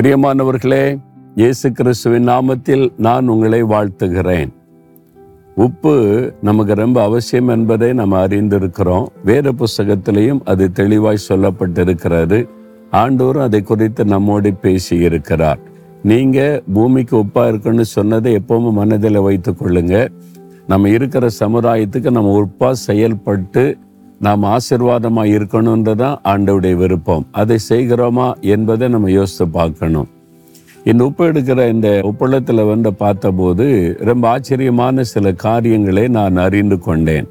பிரியமானவர்களே இயேசு கிறிஸ்துவின் நாமத்தில் நான் உங்களை வாழ்த்துகிறேன். உப்பு நமக்கு ரொம்ப அவசியம் என்பதை நம்ம அறிந்திருக்கிறோம். வேறு புஸ்தகத்திலையும் அது தெளிவாய் சொல்லப்பட்டிருக்கிறது. ஆண்டோரும் அதை குறித்து நம்மோடு பேசி இருக்கிறார் நீங்க பூமிக்கு உப்பா இருக்குன்னு சொன்னதை எப்பவும் மனதில் வைத்துக் கொள்ளுங்க. நம்ம இருக்கிற சமுதாயத்துக்கு நம்ம உப்பா செயல்பட்டு நாம் ஆசிர்வாதமா இருக்கணுன்றதான் ஆண்டவுடைய விருப்பம். அதை செய்கிறோமா என்பதை நம்ம யோசித்து பார்க்கணும். இந்த உப்பு எடுக்கிற இந்த உப்பளத்தில் வந்து பார்த்தபோது ரொம்ப ஆச்சரியமான சில காரியங்களை நான் அறிந்து கொண்டேன்.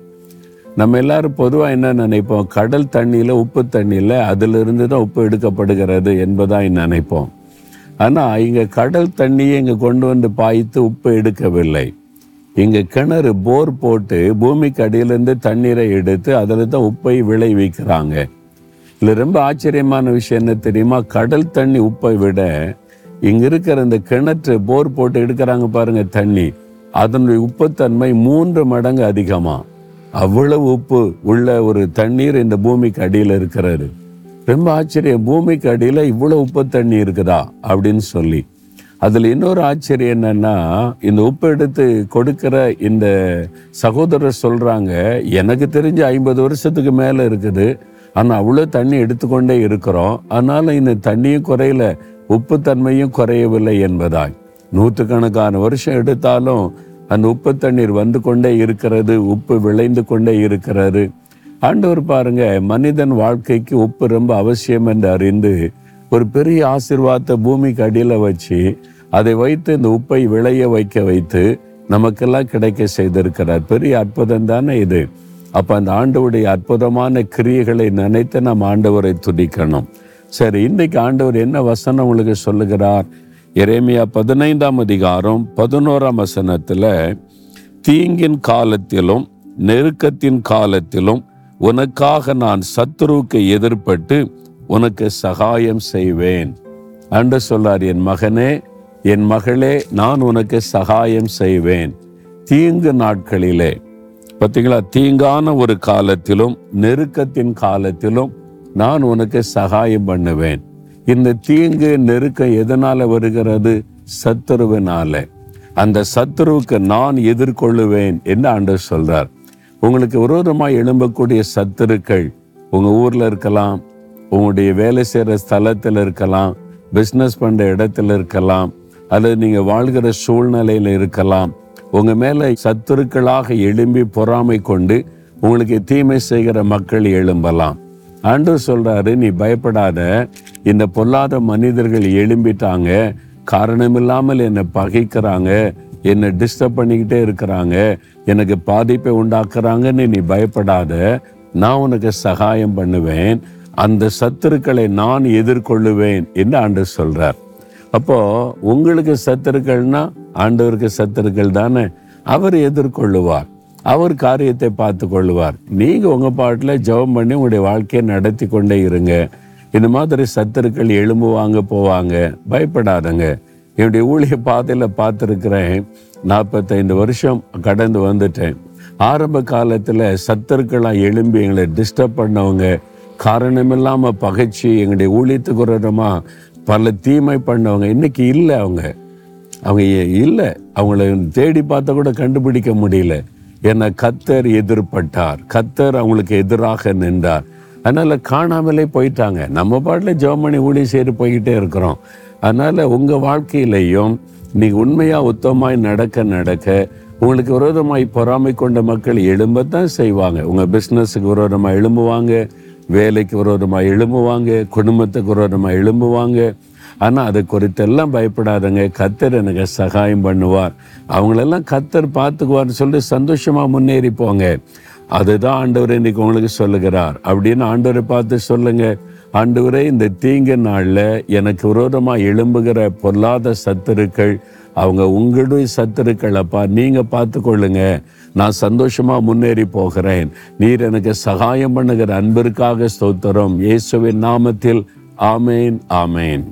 நம்ம எல்லாரும் பொதுவாக என்ன நினைப்போம்? கடல் தண்ணியில் உப்பு தண்ணியில் அதிலிருந்து தான் உப்பு எடுக்கப்படுகிறது என்பதாக நினைப்போம். ஆனால் இங்கே கடல் தண்ணியை இங்கே கொண்டு வந்து பாய்த்து உப்பு எடுக்கவில்லை. இங்கே கிணறு போர் போட்டு பூமிக்கு அடியிலேருந்து தண்ணீரை எடுத்து அதில் தான் உப்பை விளைவிக்கிறாங்க. இதில் ரொம்ப ஆச்சரியமான விஷயம் என்ன தெரியுமா? கடல் தண்ணி உப்பை விட இங்கே இருக்கிற இந்த கிணற்று போர் போட்டு எடுக்கிறாங்க பாருங்க தண்ணி. அதனுடைய உப்புத்தன்மை மூன்று மடங்கு அதிகமாக அவ்வளவு உப்பு உள்ள ஒரு தண்ணீர் இந்த பூமிக்கு அடியில் இருக்கிறது. ரொம்ப ஆச்சரியம் பூமிக்கு அடியில் இவ்வளோ உப்பு தண்ணி இருக்குதா? அப்படின்னு சொல்லி. அதில் இன்னொரு ஆச்சரியம் என்னன்னா இந்த உப்பு எடுத்து கொடுக்கிற இந்த சகோதரர் சொல்கிறாங்க எனக்கு தெரிஞ்சு ஐம்பது வருஷத்துக்கு மேலே இருக்குது. ஆனால் அவ்வளோ தண்ணி எடுத்துக்கொண்டே இருக்கிறோம். அதனால் இந்த தண்ணியும் குறையல உப்பு தன்மையும் குறையவில்லை என்பதாய் நூற்றுக்கணக்கான வருஷம் எடுத்தாலும் அந்த உப்பு தண்ணீர் வந்து கொண்டே இருக்கிறது உப்பு விளைந்து கொண்டே இருக்கிறது. ஆண்டவர் பாருங்க மனிதன் வாழ்க்கைக்கு உப்பு ரொம்ப அவசியம் என்று அறிந்து ஒரு பெரிய ஆசிர்வாதத்தை பூமிக்கு அடியில் வச்சு அதை வைத்து இந்த உப்பை விளைய வைக்க வைத்து நமக்கெல்லாம் கிடைக்க செய்திருக்கிறார். பெரிய அற்புதம் தானே இது. அப்போ அந்த ஆண்டவருடைய அற்புதமான கிரியைகளை நினைத்து நாம் ஆண்டவரை துடிக்கணும் சரி இன்றைக்கு ஆண்டவர் என்ன வசனம் உங்களுக்கு சொல்லுகிறார்? இறைமையா பதினைந்தாம் அதிகாரம் பதினோராம் வசனத்தில் தீங்கின் காலத்திலும் நெருக்கத்தின் காலத்திலும் உனக்காக நான் சத்துருவுக்கு எதிர்ப்பட்டு உனக்கு சகாயம் செய்வேன். அன்று சொல்லார் என் மகனே என் மகளே நான் உனக்கு சகாயம் செய்வேன். தீங்கு நாட்களிலே. பார்த்தீங்களா? தீங்கான ஒரு காலத்திலும் நெருக்கத்தின் காலத்திலும் நான் உனக்கு சகாயம் பண்ணுவேன். இந்த தீங்கு நெருக்கம் எதனால வருகிறது? சத்துருவினால. அந்த சத்துருவுக்கு நான் எதிர்கொள்ளுவேன் என்று ஆண்டவர் சொல்றார். உங்களுக்கு விரோதமாக எழும்பக்கூடிய சத்துருக்கள் உங்க ஊர்ல இருக்கலாம் உங்களுடைய வேலை செய்கிற ஸ்தலத்தில் இருக்கலாம் பிஸ்னஸ் பண்ணுற இடத்துல இருக்கலாம் அல்லது நீங்கள் வாழ்கிற சூழ்நிலையில் இருக்கலாம் உங்கள் மேலே சத்துருக்களாக எழும்பி பொறாமை கொண்டு உங்களுக்கு தீமை செய்கிற மக்கள் எழும்பலாம். அன்று சொல்கிறாரு நீ பயப்படாத இந்த பொல்லாத மனிதர்கள் எழும்பிட்டாங்க காரணமில்லாமல் என்னை பகைக்கிறாங்க என்னை டிஸ்டர்ப் பண்ணிக்கிட்டே இருக்கிறாங்க எனக்கு பாதிப்பை உண்டாக்குறாங்கன்னு நீ பயப்படாத நான் உனக்கு சகாயம் பண்ணுவேன் அந்த சத்துருக்களை நான் எதிர்கொள்ளுவேன் என்று ஆண்டவர் சொல்றார். அப்போ உங்களுக்கு சத்துருக்கள்னா ஆண்டவருக்கு சத்துருக்கள் தானே? அவர் எதிர்கொள்ளுவார். அவர் காரியத்தை பார்த்து கொள்ளுவார். நீங்க உங்க பாட்டில் ஜெபம் பண்ணி உங்களுடைய வாழ்க்கையை நடத்தி கொண்டே இருங்க. இந்த மாதிரி சத்துருக்கள் எழும்புவாங்க போவாங்க. பயப்படாதங்க. என்னுடைய ஊழிய பாதையில் பார்த்துருக்குறேன். நாற்பத்தைந்து வருஷம் கடந்து வந்துட்டேன். ஆரம்ப காலத்தில் சத்துருக்களாக எழும்பி எங்களை டிஸ்டர்ப் பண்ணவங்க. காரணமில்லாமல் பகைச்சு எங்களுடைய ஊழியத்துக்கு விரோதமா பல தீமை பண்ணவங்க இன்னைக்கு இல்லை அவங்க. அவங்க இல்லை. அவங்கள தேடி பார்த்தா கூட கண்டுபிடிக்க முடியல. ஏன்னா கத்தர் எதிர்பட்டார் கத்தர் அவங்களுக்கு எதிராக நின்றார். அதனால் காணாமலே போயிட்டாங்க. நம்ம பாட்டில் ஜெர்மனி ஊழி செய்து போய்கிட்டே இருக்கிறோம். அதனால் உங்கள் வாழ்க்கையிலையும் நீங்கள் உண்மையாக உத்தமாய் நடக்க நடக்க உங்களுக்கு விரோதமாய் பொறாமை கொண்ட மக்கள் எழும்பத்தான் செய்வாங்க. உங்கள் பிஸ்னஸுக்கு விரோதமாக எழும்புவாங்க. வேலைக்கு விரோதமாக எழும்புவாங்க குடும்பத்துக்கு விரோதமாக எழும்புவாங்க. ஆனால் அதை குறித்தெல்லாம் பயப்படாதங்க. கத்தர் எனக்கு சகாயம் பண்ணுவார். அவங்களெல்லாம் கத்தர் பார்த்துக்குவார்னு சொல்லி சந்தோஷமாக முன்னேறி போங்க. அதுதான் ஆண்டவர் இன்னைக்கு உங்களுக்கு சொல்லுகிறார். அப்படின்னு ஆண்டவரை பார்த்து சொல்லுங்கள் ஆண்டவரே இந்த தீங்கு நாளில் எனக்கு விரோதமாக எழும்புகிற பொல்லாத சத்துருக்கள் அவங்க உங்களுடைய சத்துருக்கள் அப்பா நீங்கள் பார்த்து கொள்ளுங்க நான் சந்தோஷமாக முன்னேறி போகிறேன். நீர் எனக்கு சகாயம் பண்ணுகிற அன்பிற்காக ஸ்தோத்திரம். இயேசுவின் நாமத்தில் ஆமேன் ஆமேன்.